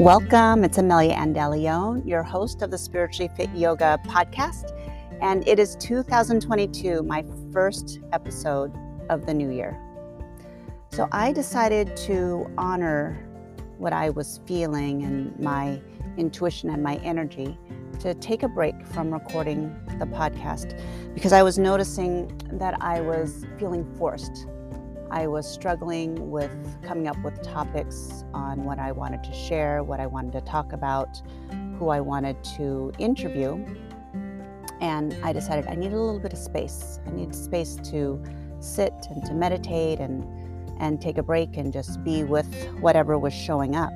Welcome. It's Amelia Andaleon, your host of the Spiritually Fit Yoga podcast. And it is 2022, my first episode of the new year. So I decided to honor what I was feeling and my intuition and my energy to take a break from recording the podcast because I was noticing that I was feeling forced I was struggling with coming up with topics on what I wanted to share, what I wanted to talk about, who I wanted to interview. And I decided I needed a little bit of space. I needed space to sit and to meditate and and take a break and just be with whatever was showing up.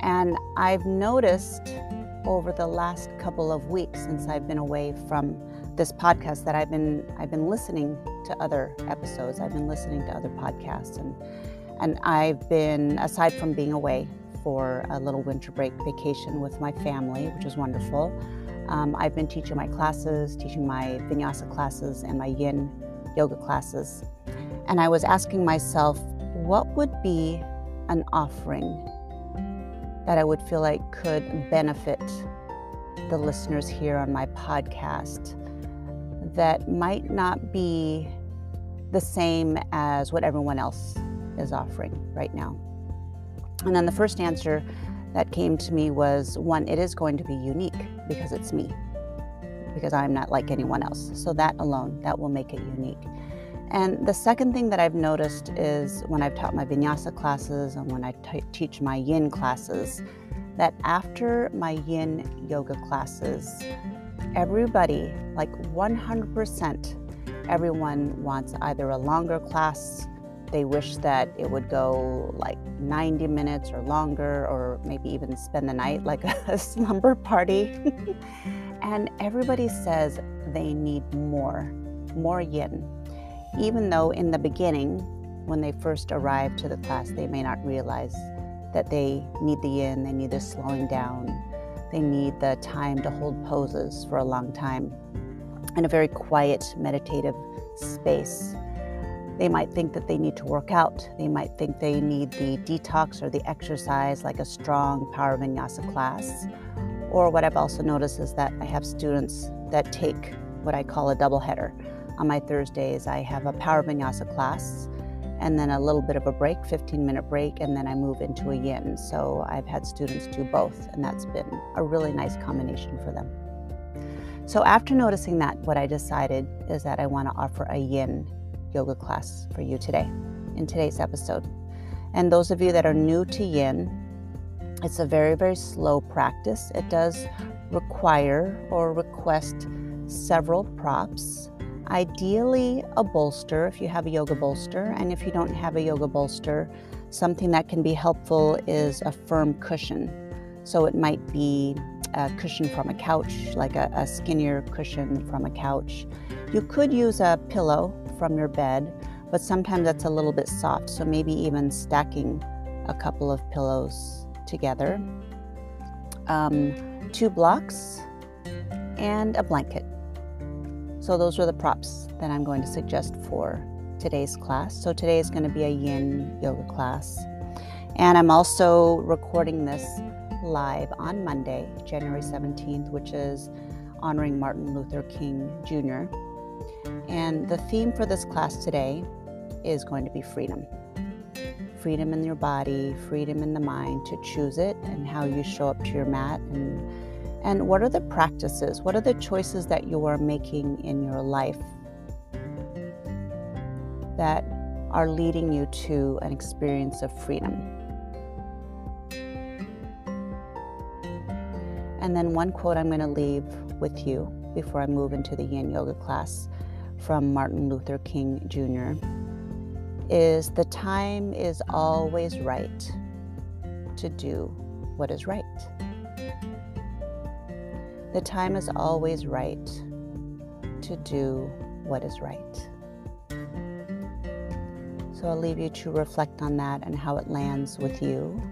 And I've noticed over the last couple of weeks since I've been away from this podcast that I've been I've been listening to other episodes. I've been listening to other podcasts and and I've been aside from being away for a little winter break vacation with my family, which is wonderful. Um, I've been teaching my classes, teaching my vinyasa classes and my yin yoga classes. And I was asking myself, what would be an offering that I would feel like could benefit the listeners here on my podcast that might not be the same as what everyone else is offering right now. And then the first answer that came to me was one, it is going to be unique because it's me, because I'm not like anyone else. So that alone, that will make it unique. And the second thing that I've noticed is when I've taught my vinyasa classes and when I t- teach my yin classes, that after my yin yoga classes, everybody, like 100%, everyone wants either a longer class, they wish that it would go like 90 minutes or longer, or maybe even spend the night like a slumber party. and everybody says they need more, more yin. Even though in the beginning, when they first arrive to the class, they may not realize that they need the yin, they need the slowing down, they need the time to hold poses for a long time in a very quiet, meditative space. They might think that they need to work out. They might think they need the detox or the exercise, like a strong power vinyasa class. Or what I've also noticed is that I have students that take what I call a double header. On my Thursdays, I have a power vinyasa class and then a little bit of a break, 15 minute break, and then I move into a yin. So I've had students do both, and that's been a really nice combination for them. So after noticing that, what I decided is that I want to offer a yin yoga class for you today in today's episode. And those of you that are new to yin, it's a very, very slow practice. It does require or request several props Ideally, a bolster if you have a yoga bolster, and if you don't have a yoga bolster, something that can be helpful is a firm cushion. So it might be a cushion from a couch, like a, a skinnier cushion from a couch. You could use a pillow from your bed, but sometimes that's a little bit soft, so maybe even stacking a couple of pillows together. Um, two blocks and a blanket. So those are the props that I'm going to suggest for today's class. So today is going to be a yin yoga class. And I'm also recording this live on Monday, January 17th, which is honoring Martin Luther King Jr. And the theme for this class today is going to be freedom. Freedom in your body, freedom in the mind to choose it, and how you show up to your mat and and what are the practices? What are the choices that you are making in your life that are leading you to an experience of freedom? And then one quote I'm going to leave with you before I move into the yin yoga class from Martin Luther King Jr. is the time is always right to do what is right. The time is always right to do what is right. So I'll leave you to reflect on that and how it lands with you.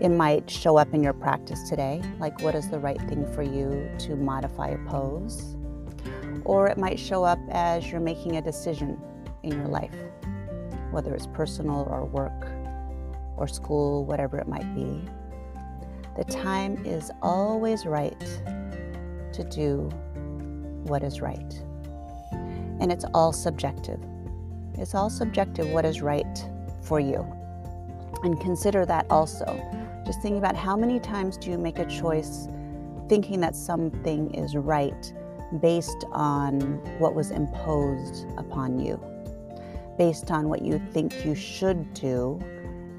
It might show up in your practice today, like what is the right thing for you to modify a pose. Or it might show up as you're making a decision in your life, whether it's personal or work or school, whatever it might be. The time is always right to do what is right. And it's all subjective. It's all subjective what is right for you. And consider that also. Just think about how many times do you make a choice thinking that something is right based on what was imposed upon you, based on what you think you should do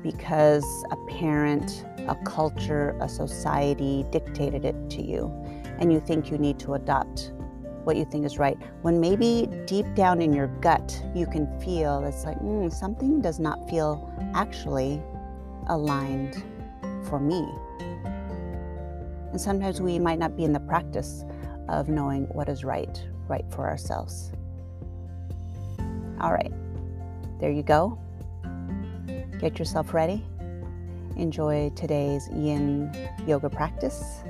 because a parent, a culture, a society dictated it to you, and you think you need to adopt what you think is right. When maybe deep down in your gut, you can feel it's like, mm, something does not feel actually aligned for me. And sometimes we might not be in the practice of knowing what is right, right for ourselves. All right, there you go. Get yourself ready. Enjoy today's yin yoga practice.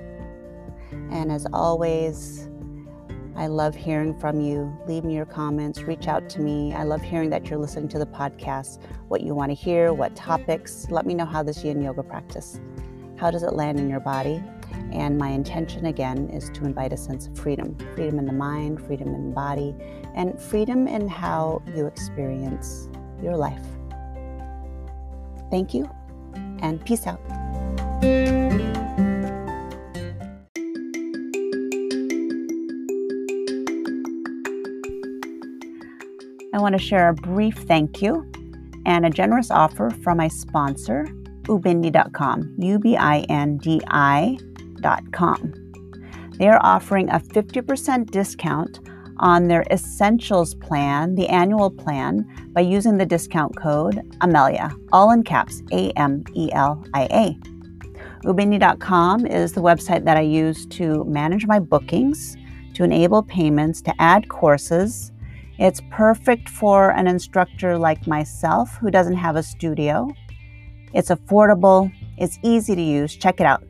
And as always, I love hearing from you. Leave me your comments, reach out to me. I love hearing that you're listening to the podcast, what you want to hear, what topics. Let me know how this yin yoga practice, how does it land in your body? And my intention again is to invite a sense of freedom freedom in the mind, freedom in the body, and freedom in how you experience your life. Thank you and peace out. I want to share a brief thank you and a generous offer from my sponsor, ubindi.com, U B I N D I.com. They are offering a 50% discount on their Essentials plan, the annual plan, by using the discount code Amelia, all in caps, A M E L I A. Ubindi.com is the website that I use to manage my bookings, to enable payments, to add courses. It's perfect for an instructor like myself who doesn't have a studio. It's affordable, it's easy to use. Check it out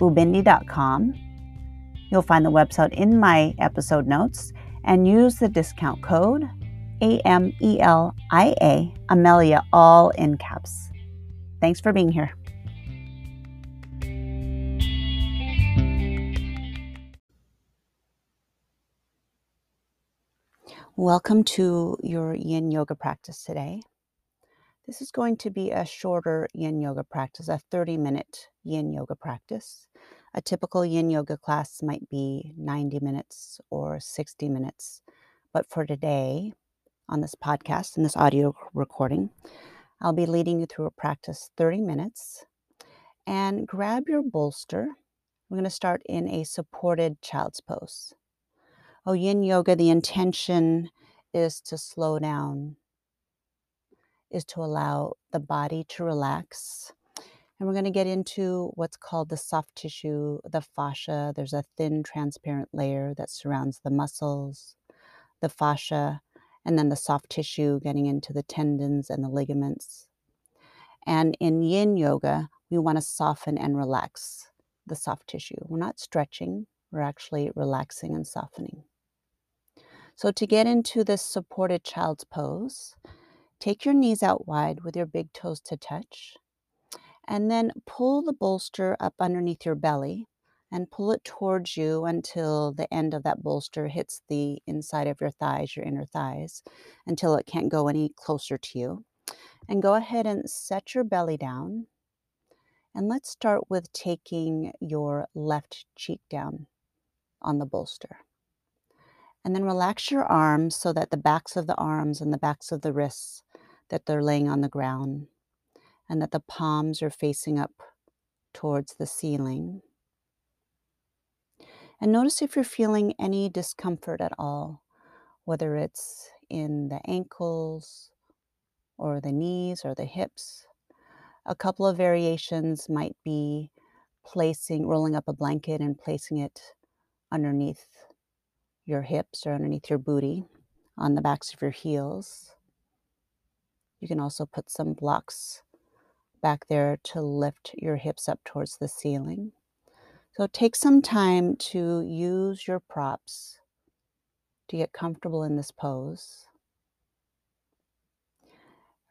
ubindi.com. You'll find the website in my episode notes and use the discount code A M E L I A, Amelia, all in caps. Thanks for being here. Welcome to your yin yoga practice today. This is going to be a shorter yin yoga practice, a 30 minute yin yoga practice. A typical yin yoga class might be 90 minutes or 60 minutes. But for today, on this podcast and this audio recording, I'll be leading you through a practice 30 minutes. And grab your bolster. We're going to start in a supported child's pose. Oh, yin yoga, the intention is to slow down, is to allow the body to relax and we're going to get into what's called the soft tissue, the fascia. There's a thin, transparent layer that surrounds the muscles, the fascia, and then the soft tissue getting into the tendons and the ligaments. And in yin yoga, we want to soften and relax the soft tissue. We're not stretching, we're actually relaxing and softening. So, to get into this supported child's pose, take your knees out wide with your big toes to touch and then pull the bolster up underneath your belly and pull it towards you until the end of that bolster hits the inside of your thighs, your inner thighs, until it can't go any closer to you. And go ahead and set your belly down. And let's start with taking your left cheek down on the bolster. And then relax your arms so that the backs of the arms and the backs of the wrists that they're laying on the ground and that the palms are facing up towards the ceiling. And notice if you're feeling any discomfort at all, whether it's in the ankles or the knees or the hips. A couple of variations might be placing, rolling up a blanket and placing it underneath your hips or underneath your booty on the backs of your heels. You can also put some blocks back there to lift your hips up towards the ceiling. So take some time to use your props to get comfortable in this pose.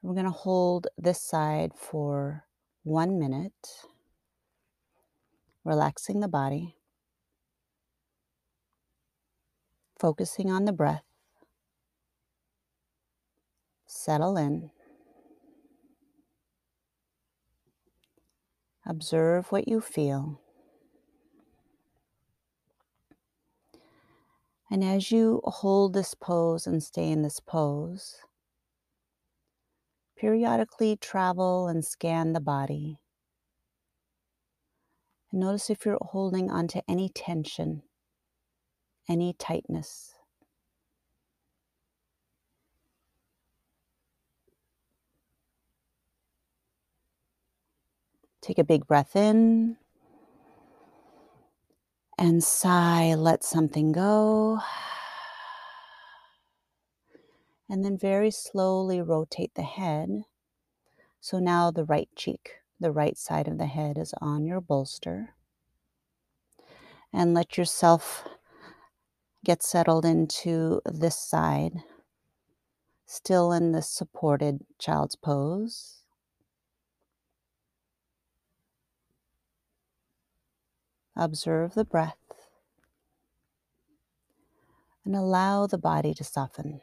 We're going to hold this side for one minute. relaxing the body, focusing on the breath. Settle in. Observe what you feel. And as you hold this pose and stay in this pose, periodically travel and scan the body. And notice if you're holding onto any tension, any tightness. Take a big breath in and sigh, let something go. And then very slowly rotate the head. So now the right cheek, the right side of the head is on your bolster. And let yourself get settled into this side, still in the supported child's pose. Observe the breath and allow the body to soften.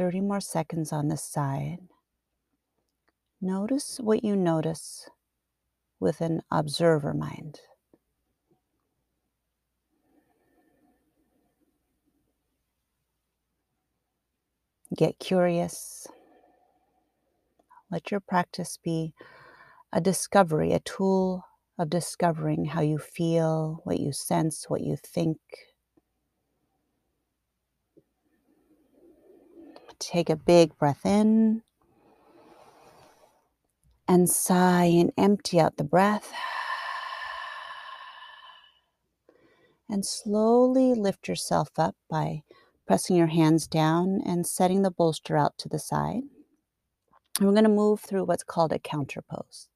Thirty more seconds on this side. Notice what you notice with an observer mind. Get curious. Let your practice be a discovery, a tool of discovering how you feel, what you sense, what you think. Take a big breath in and sigh and empty out the breath. And slowly lift yourself up by pressing your hands down and setting the bolster out to the side. And we're going to move through what's called a counter pose.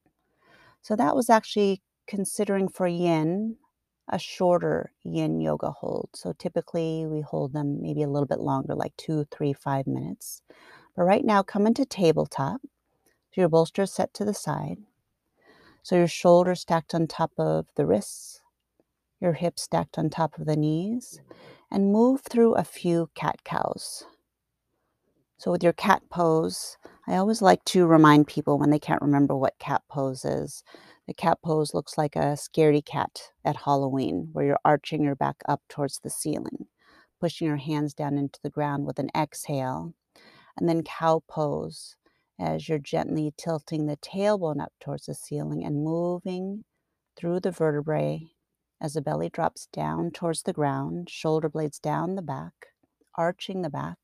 So that was actually considering for yin a shorter yin yoga hold. So typically we hold them maybe a little bit longer, like two, three, five minutes. But right now, come into tabletop. So your bolster is set to the side. So your shoulders stacked on top of the wrists, your hips stacked on top of the knees, and move through a few cat cows. So, with your cat pose, I always like to remind people when they can't remember what cat pose is. The cat pose looks like a scaredy cat at Halloween, where you're arching your back up towards the ceiling, pushing your hands down into the ground with an exhale, and then cow pose as you're gently tilting the tailbone up towards the ceiling and moving through the vertebrae as the belly drops down towards the ground, shoulder blades down the back, arching the back,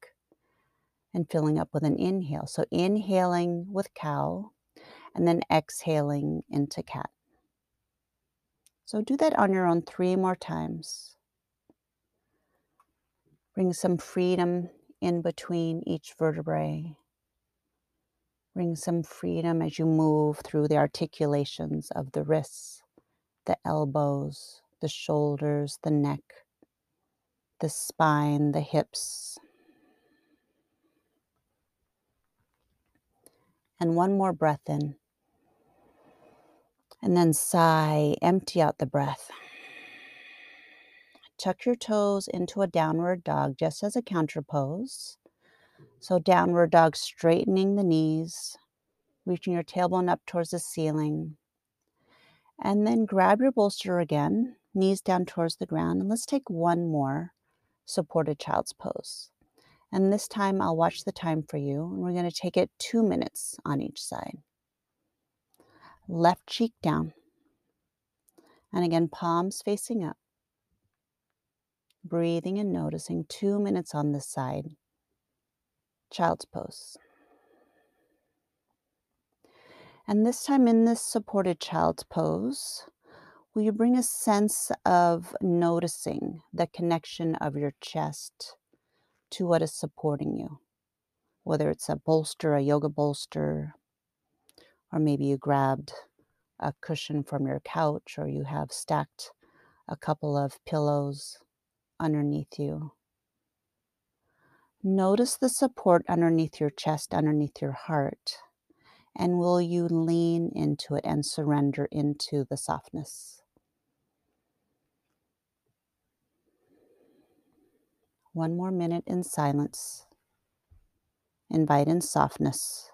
and filling up with an inhale. So, inhaling with cow and then exhaling into cat. So, do that on your own three more times. Bring some freedom in between each vertebrae. Bring some freedom as you move through the articulations of the wrists, the elbows, the shoulders, the neck, the spine, the hips. And one more breath in. And then sigh, empty out the breath. Tuck your toes into a downward dog just as a counter pose. So, downward dog, straightening the knees, reaching your tailbone up towards the ceiling. And then grab your bolster again, knees down towards the ground. And let's take one more supported child's pose. And this time I'll watch the time for you. And we're going to take it two minutes on each side left cheek down. And again, palms facing up. Breathing and noticing two minutes on this side. Child's pose. And this time in this supported child's pose, Will you bring a sense of noticing the connection of your chest to what is supporting you? Whether it's a bolster, a yoga bolster, or maybe you grabbed a cushion from your couch or you have stacked a couple of pillows underneath you. Notice the support underneath your chest, underneath your heart, and will you lean into it and surrender into the softness? One more minute in silence. Invite in softness.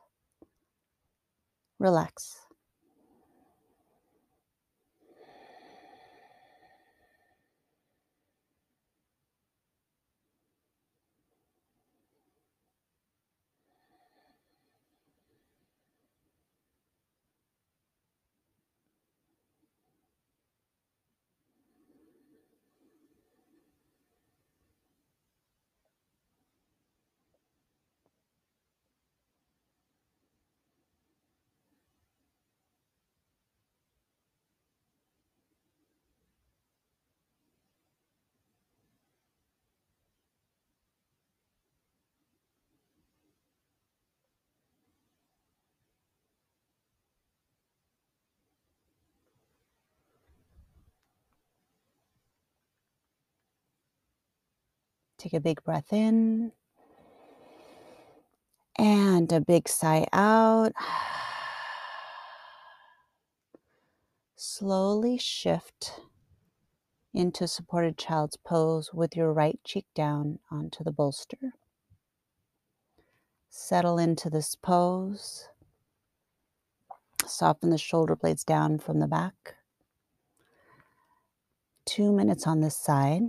Relax. Take a big breath in and a big sigh out. Slowly shift into supported child's pose with your right cheek down onto the bolster. Settle into this pose. Soften the shoulder blades down from the back. Two minutes on this side.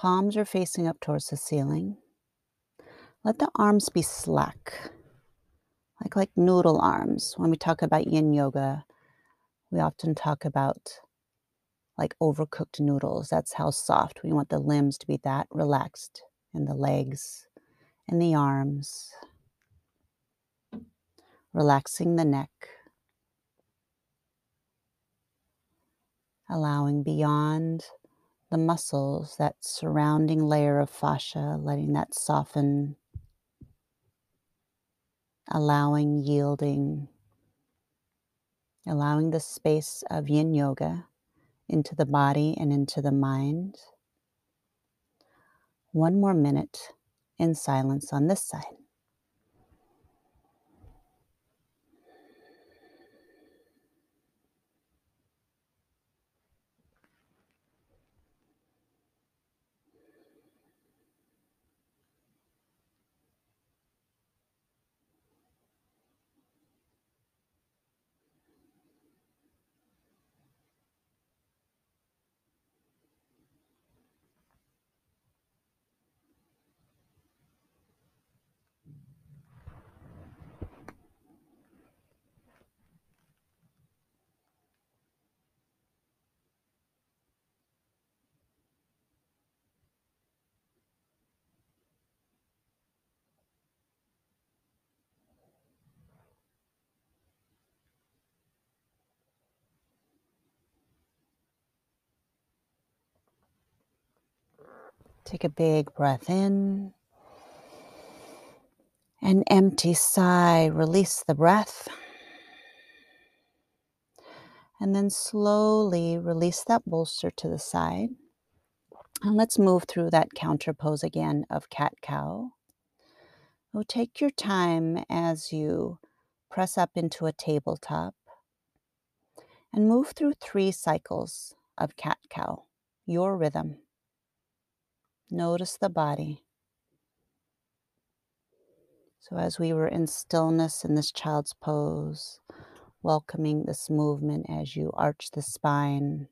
Palms are facing up towards the ceiling. Let the arms be slack, like like noodle arms. When we talk about yin yoga, we often talk about like overcooked noodles. That's how soft. We want the limbs to be that relaxed and the legs and the arms. Relaxing the neck. Allowing beyond the muscles, that surrounding layer of fascia, letting that soften, allowing, yielding, allowing the space of yin yoga into the body and into the mind. One more minute in silence on this side. Take a big breath in. An empty sigh, release the breath. And then slowly release that bolster to the side. And let's move through that counter pose again of cat cow. Oh, take your time as you press up into a tabletop and move through three cycles of cat cow, your rhythm. Notice the body. So, as we were in stillness in this child's pose, welcoming this movement as you arch the spine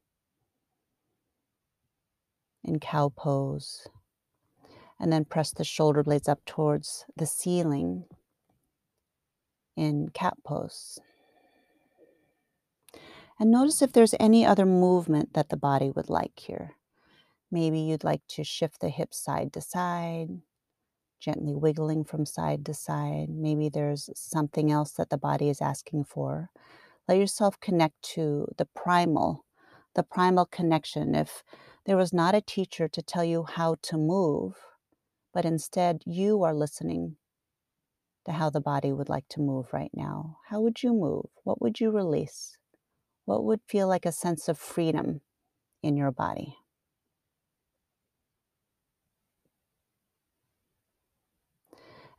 in cow pose, and then press the shoulder blades up towards the ceiling in cat pose. And notice if there's any other movement that the body would like here. Maybe you'd like to shift the hips side to side, gently wiggling from side to side. Maybe there's something else that the body is asking for, Let yourself connect to the primal, the primal connection. If there was not a teacher to tell you how to move, but instead you are listening to how the body would like to move right now, how would you move? What would you release? What would feel like a sense of freedom in your body?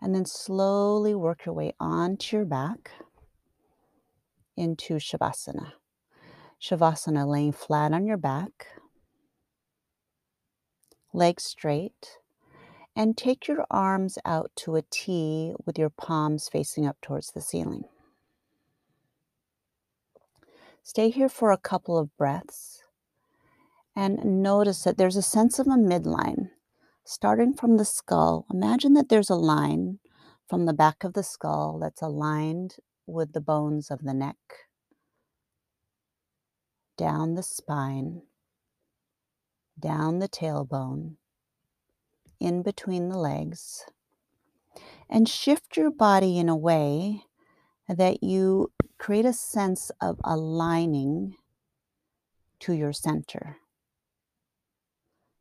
And then slowly work your way onto your back into Shavasana. Shavasana, laying flat on your back, legs straight, and take your arms out to a T with your palms facing up towards the ceiling. Stay here for a couple of breaths and notice that there's a sense of a midline starting from the skull. Imagine that there's a line from the back of the skull that's aligned with the bones of the neck, down the spine, down the tailbone, in between the legs, and shift your body in a way that you create a sense of aligning to your center.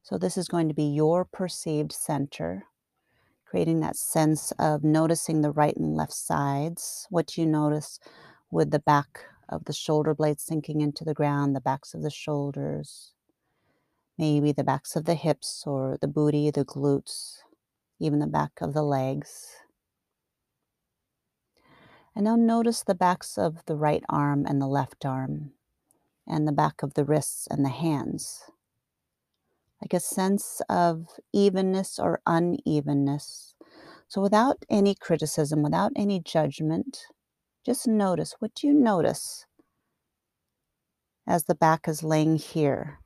So, this is going to be your perceived center, creating that sense of noticing the right and left sides. What you notice with the back of the shoulder blades sinking into the ground, the backs of the shoulders, maybe the backs of the hips or the booty, the glutes, even the back of the legs. And now notice the backs of the right arm and the left arm, and the back of the wrists and the hands. Like a sense of evenness or unevenness. So, without any criticism, without any judgment, just notice what do you notice as the back is laying here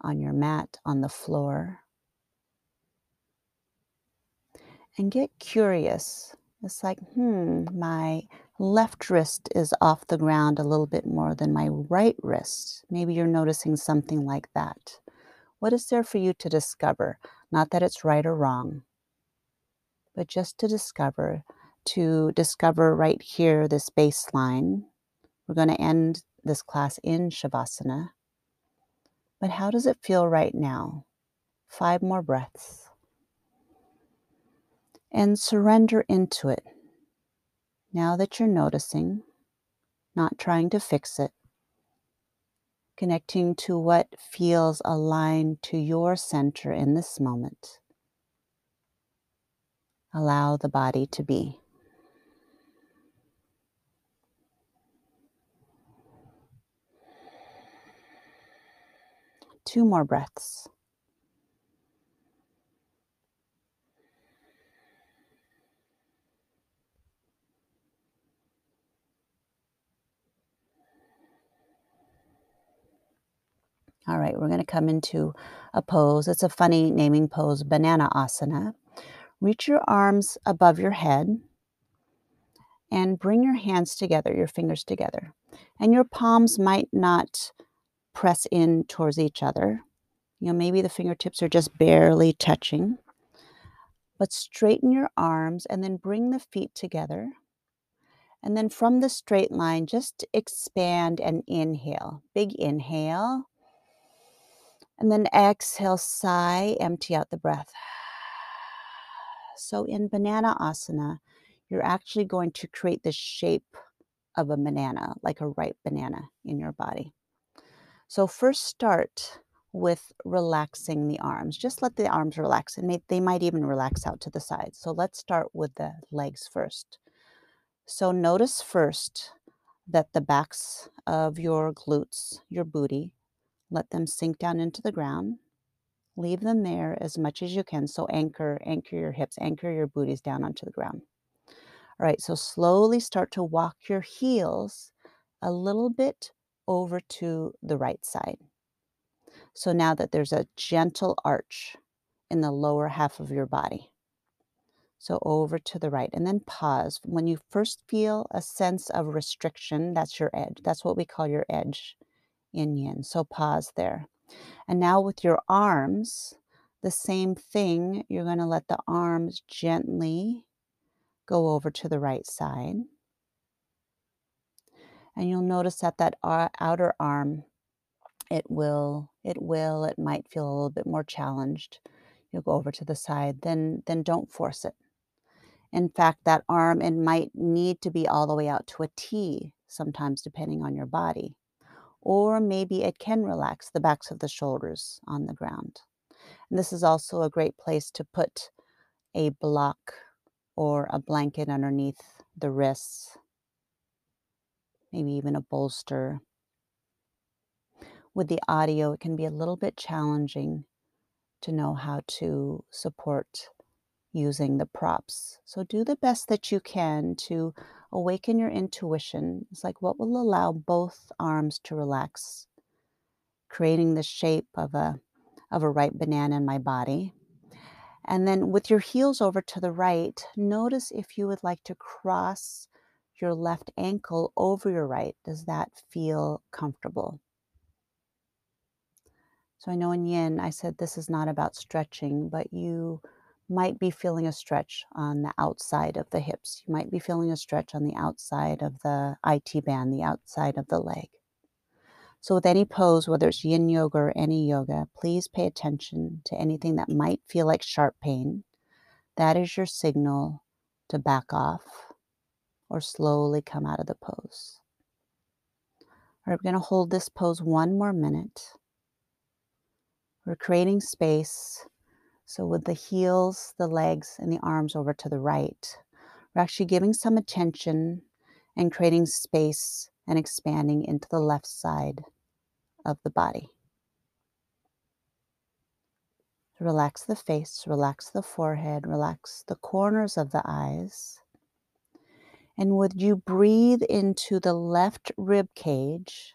on your mat, on the floor. And get curious. It's like, hmm, my left wrist is off the ground a little bit more than my right wrist. Maybe you're noticing something like that. What is there for you to discover? Not that it's right or wrong, but just to discover, to discover right here this baseline. We're going to end this class in Shavasana. But how does it feel right now? Five more breaths. And surrender into it. Now that you're noticing, not trying to fix it, connecting to what feels aligned to your center in this moment. Allow the body to be. Two more breaths. All right, we're going to come into a pose. It's a funny naming pose, banana asana. Reach your arms above your head and bring your hands together, your fingers together. And your palms might not press in towards each other. You know, maybe the fingertips are just barely touching. But straighten your arms and then bring the feet together. And then from the straight line, just expand and inhale. Big inhale. And then exhale, sigh, empty out the breath. So in Banana Asana, you're actually going to create the shape of a banana, like a ripe banana in your body. So, first start with relaxing the arms. Just let the arms relax, and they might even relax out to the sides. So, let's start with the legs first. So, notice first that the backs of your glutes, your booty, let them sink down into the ground. Leave them there as much as you can. So, anchor, anchor your hips, anchor your booties down onto the ground. All right, so slowly start to walk your heels a little bit over to the right side. So now that there's a gentle arch in the lower half of your body. So over to the right and then pause. When you first feel a sense of restriction, that's your edge. That's what we call your edge in yin. So pause there. And now with your arms, the same thing. You're going to let the arms gently go over to the right side. And you'll notice that that uh, outer arm, it will, it will, it might feel a little bit more challenged. You'll go over to the side, then, then don't force it. In fact, that arm, it might need to be all the way out to a T sometimes, depending on your body. Or maybe it can relax the backs of the shoulders on the ground. And this is also a great place to put a block or a blanket underneath the wrists, maybe even a bolster. With the audio, it can be a little bit challenging to know how to support using the props. So do the best that you can to awaken your intuition. It's like what will allow both arms to relax, creating the shape of a of a ripe banana in my body. And then with your heels over to the right, notice if you would like to cross your left ankle over your right. Does that feel comfortable? So I know in yin, I said this is not about stretching, but you might be feeling a stretch on the outside of the hips. You might be feeling a stretch on the outside of the IT band, the outside of the leg. So, with any pose, whether it's yin yoga or any yoga, please pay attention to anything that might feel like sharp pain. That is your signal to back off or slowly come out of the pose. We're going to hold this pose one more minute. We're creating space. So, with the heels, the legs, and the arms over to the right, we're actually giving some attention and creating space and expanding into the left side of the body. Relax the face, relax the forehead, relax the corners of the eyes. And would you breathe into the left rib cage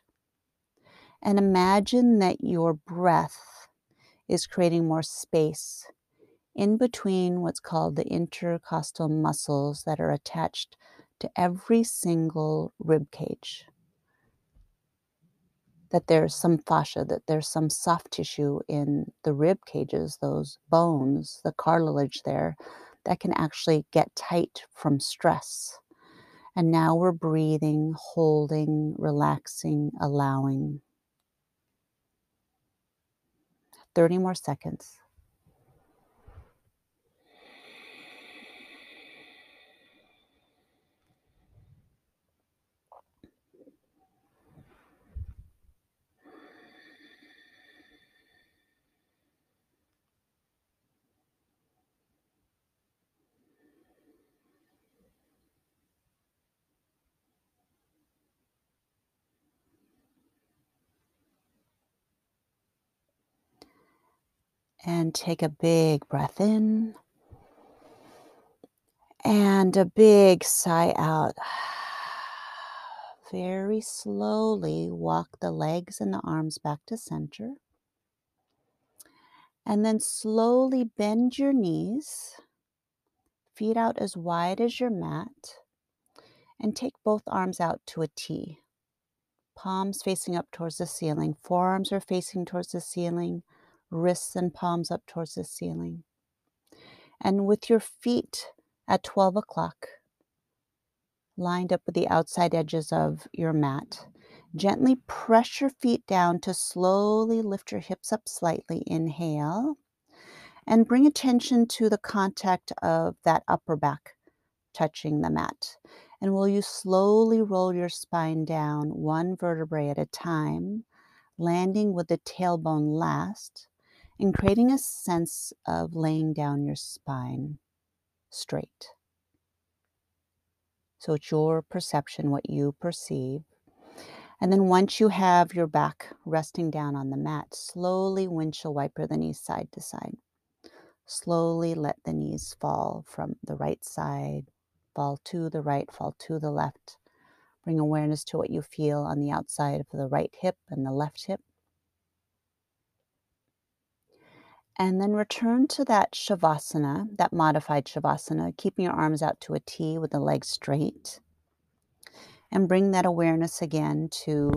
and imagine that your breath is creating more space in between what's called the intercostal muscles that are attached to every single rib cage. That there's some fascia, that there's some soft tissue in the rib cages, those bones, the cartilage there, that can actually get tight from stress. And now we're breathing, holding, relaxing, allowing. 30 more seconds. And take a big breath in and a big sigh out. Very slowly walk the legs and the arms back to center. And then slowly bend your knees, feet out as wide as your mat, and take both arms out to a T. Palms facing up towards the ceiling, forearms are facing towards the ceiling, wrists and palms up towards the ceiling. And with your feet at 12 o'clock, lined up with the outside edges of your mat, gently press your feet down to slowly lift your hips up slightly. Inhale. And bring attention to the contact of that upper back touching the mat. And will you slowly roll your spine down one vertebrae at a time, landing with the tailbone last, and creating a sense of laying down your spine straight. So it's your perception, what you perceive. And then once you have your back resting down on the mat, slowly windshield wiper the knees side to side. Slowly let the knees fall from the right side, fall to the right, fall to the left. Bring awareness to what you feel on the outside of the right hip and the left hip. And then return to that Shavasana, that modified Shavasana, keeping your arms out to a T with the legs straight. And bring that awareness again to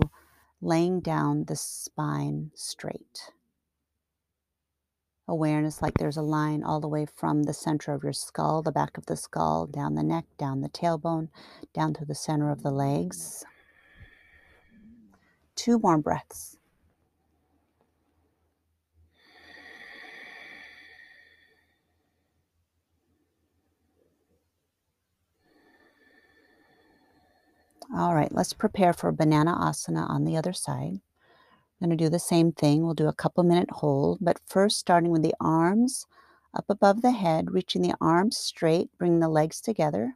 laying down the spine straight. Awareness like there's a line all the way from the center of your skull, the back of the skull, down the neck, down the tailbone, down to the center of the legs. two more breaths. All right, let's prepare for Banana Asana on the other side. I'm going to do the same thing. We'll do a couple minute hold, but first starting with the arms up above the head, reaching the arms straight, bring the legs together.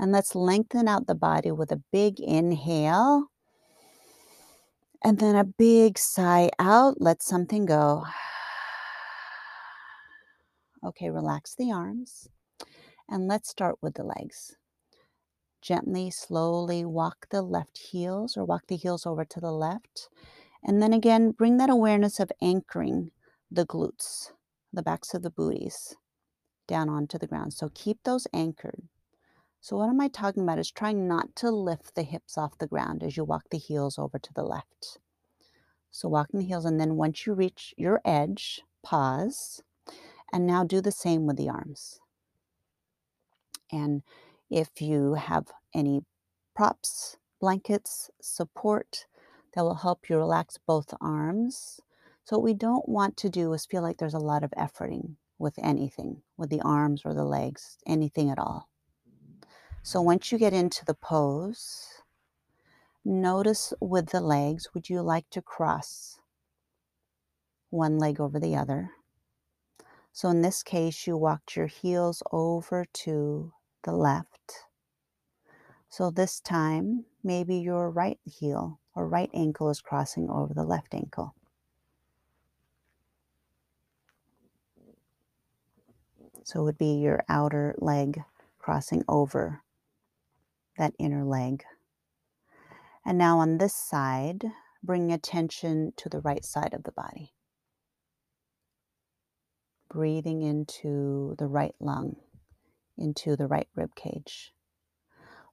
And let's lengthen out the body with a big inhale. And then a big sigh out. Let something go. Okay, relax the arms. And let's start with the legs. Gently, slowly walk the left heels or walk the heels over to the left. And then again, bring that awareness of anchoring the glutes, the backs of the booties down onto the ground. So keep those anchored. So, what am I talking about? Is trying not to lift the hips off the ground as you walk the heels over to the left. So, walking the heels, and then once you reach your edge, pause, and now do the same with the arms. And if you have any props, blankets, support that will help you relax both arms. So, what we don't want to do is feel like there's a lot of efforting with anything, with the arms or the legs, anything at all. So, once you get into the pose, notice with the legs, would you like to cross one leg over the other? So, in this case, you walked your heels over to the left. So this time, maybe your right heel or right ankle is crossing over the left ankle. So it would be your outer leg crossing over that inner leg. And now on this side, bring attention to the right side of the body. Breathing into the right lung into the right rib cage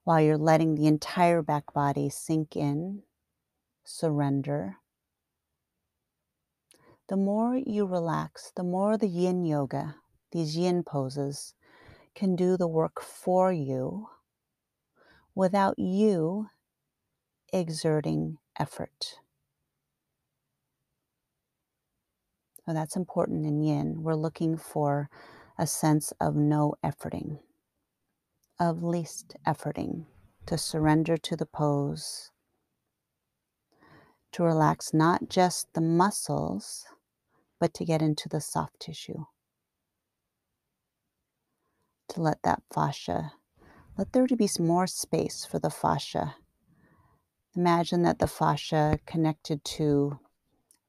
while you're letting the entire back body sink in, surrender. The more you relax, the more the yin yoga, these yin poses, can do the work for you without you exerting effort. So that's important in yin. We're looking for a sense of no efforting, of least efforting, to surrender to the pose, to relax not just the muscles, but to get into the soft tissue, to let that fascia, let there to be more space for the fascia. Imagine that the fascia connected to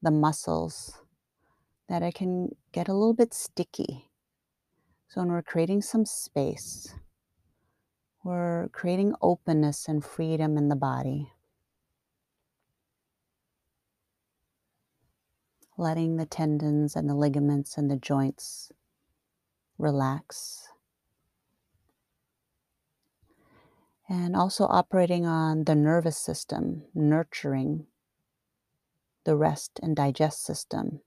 the muscles, that it can get a little bit sticky so, when we're creating some space, we're creating openness and freedom in the body. Letting the tendons and the ligaments and the joints relax. And also operating on the nervous system, nurturing the rest and digest system,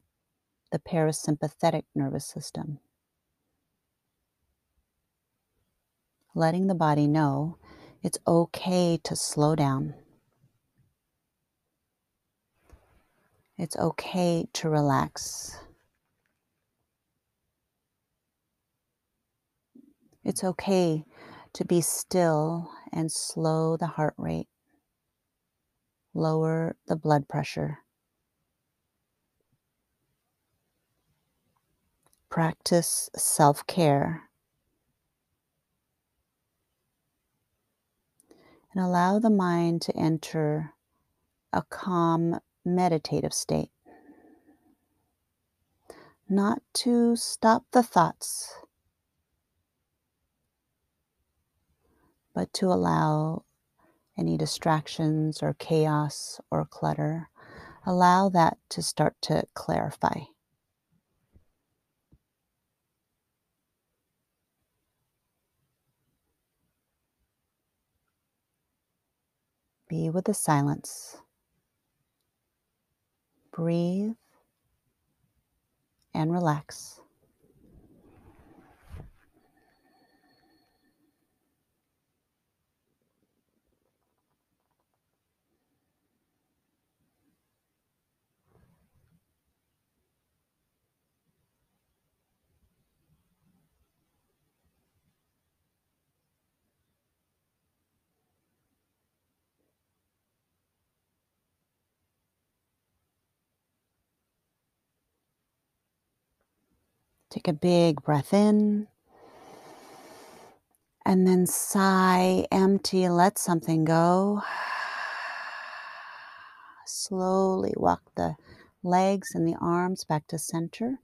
the parasympathetic nervous system. Letting the body know it's okay to slow down. It's okay to relax. It's okay to be still and slow the heart rate, lower the blood pressure. Practice self care and allow the mind to enter a calm meditative state. Not to stop the thoughts, but to allow any distractions or chaos or clutter, allow that to start to clarify. Be with the silence. Breathe and relax. Take a big breath in. And then sigh, empty, let something go. Slowly walk the legs and the arms back to center.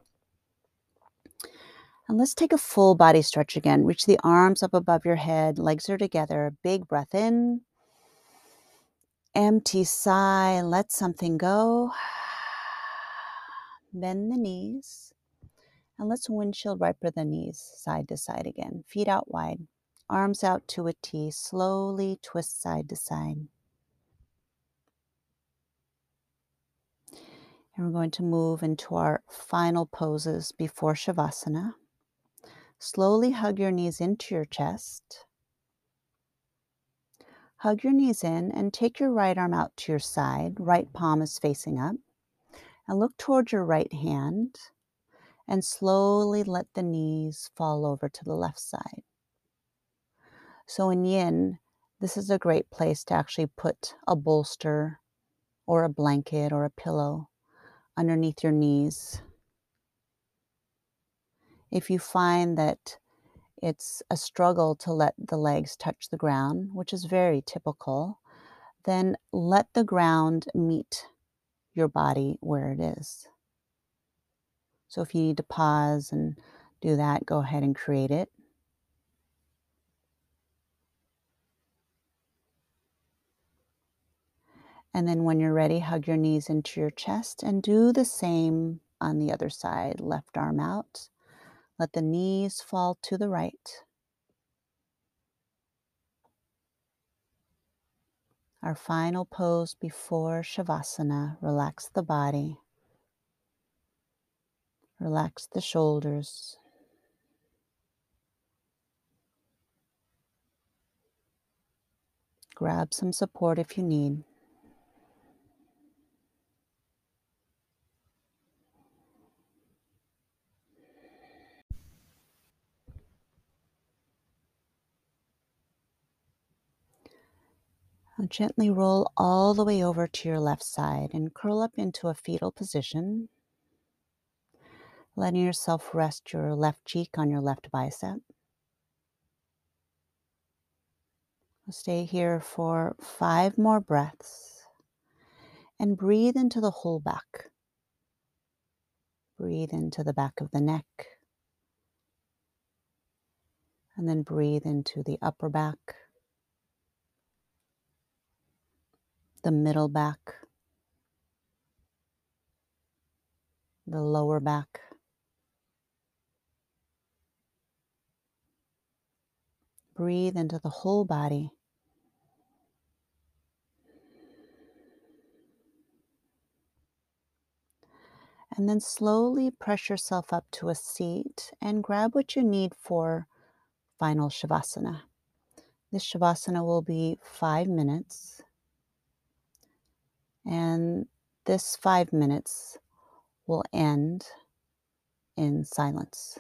And let's take a full body stretch again. Reach the arms up above your head, legs are together. Big breath in. Empty sigh, let something go. Bend the knees. And let's windshield wiper the knees side to side again. Feet out wide, arms out to a T. Slowly twist side to side. And we're going to move into our final poses before Shavasana. Slowly hug your knees into your chest. Hug your knees in and take your right arm out to your side. Right palm is facing up. And look towards your right hand and slowly let the knees fall over to the left side. So in yin, this is a great place to actually put a bolster or a blanket or a pillow underneath your knees if you find that it's a struggle to let the legs touch the ground, which is very typical, then let the ground meet your body where it is. So if you need to pause and do that, go ahead and create it. And then when you're ready, hug your knees into your chest and do the same on the other side. Left arm out let the knees fall to the right. Our final pose before Shavasana. Relax the body. Relax the shoulders. Grab some support if you need. Now gently roll all the way over to your left side and curl up into a fetal position, letting yourself rest your left cheek on your left bicep. Stay here for five more breaths and breathe into the whole back. Breathe into the back of the neck. And then breathe into the upper back the middle back, the lower back. Breathe into the whole body. And then slowly press yourself up to a seat and grab what you need for final Shavasana. This Shavasana will be five minutes. And this five minutes will end in silence.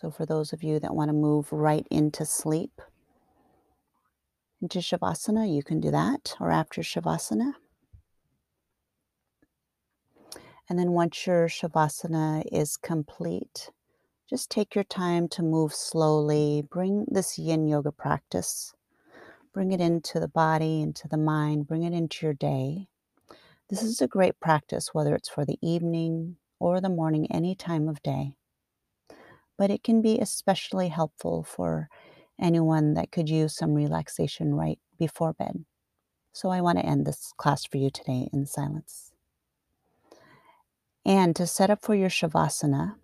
So, for those of you that want to move right into sleep, into Shavasana, you can do that, or after Shavasana. And then once your Shavasana is complete, just take your time to move slowly. Bring this yin yoga practice Bring it into the body, into the mind, bring it into your day. This is a great practice, whether it's for the evening or the morning, any time of day. But it can be especially helpful for anyone that could use some relaxation right before bed. So I want to end this class for you today in silence. And to set up for your Shavasana,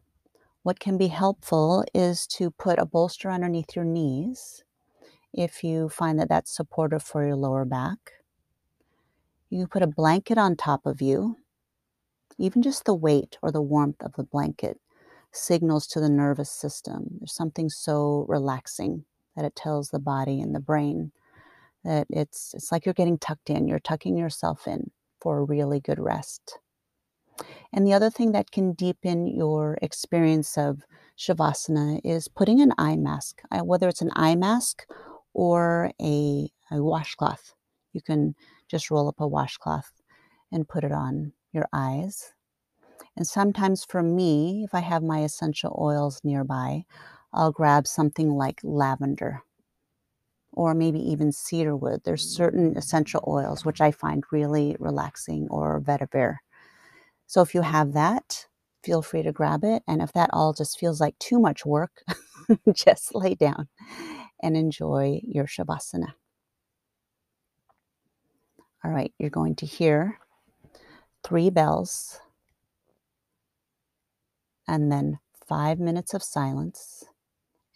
what can be helpful is to put a bolster underneath your knees if you find that that's supportive for your lower back. You can put a blanket on top of you. Even just the weight or the warmth of the blanket signals to the nervous system. There's something so relaxing that it tells the body and the brain that it's it's like you're getting tucked in. You're tucking yourself in for a really good rest. And the other thing that can deepen your experience of Shavasana is putting an eye mask, whether it's an eye mask or a, a washcloth. You can just roll up a washcloth and put it on your eyes. And sometimes for me, if I have my essential oils nearby, I'll grab something like lavender or maybe even cedarwood. There's certain essential oils which I find really relaxing or vetiver. So if you have that, feel free to grab it. And if that all just feels like too much work, just lay down and enjoy your Shavasana. All right, you're going to hear three bells and then five minutes of silence,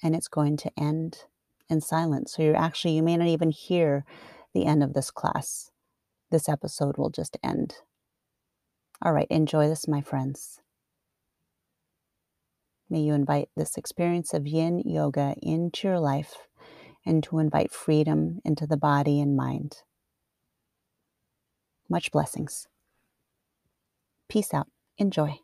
and it's going to end in silence. So you're actually, you may not even hear the end of this class. This episode will just end. All right, enjoy this, my friends. May you invite this experience of yin yoga into your life and to invite freedom into the body and mind. Much blessings. Peace out. Enjoy.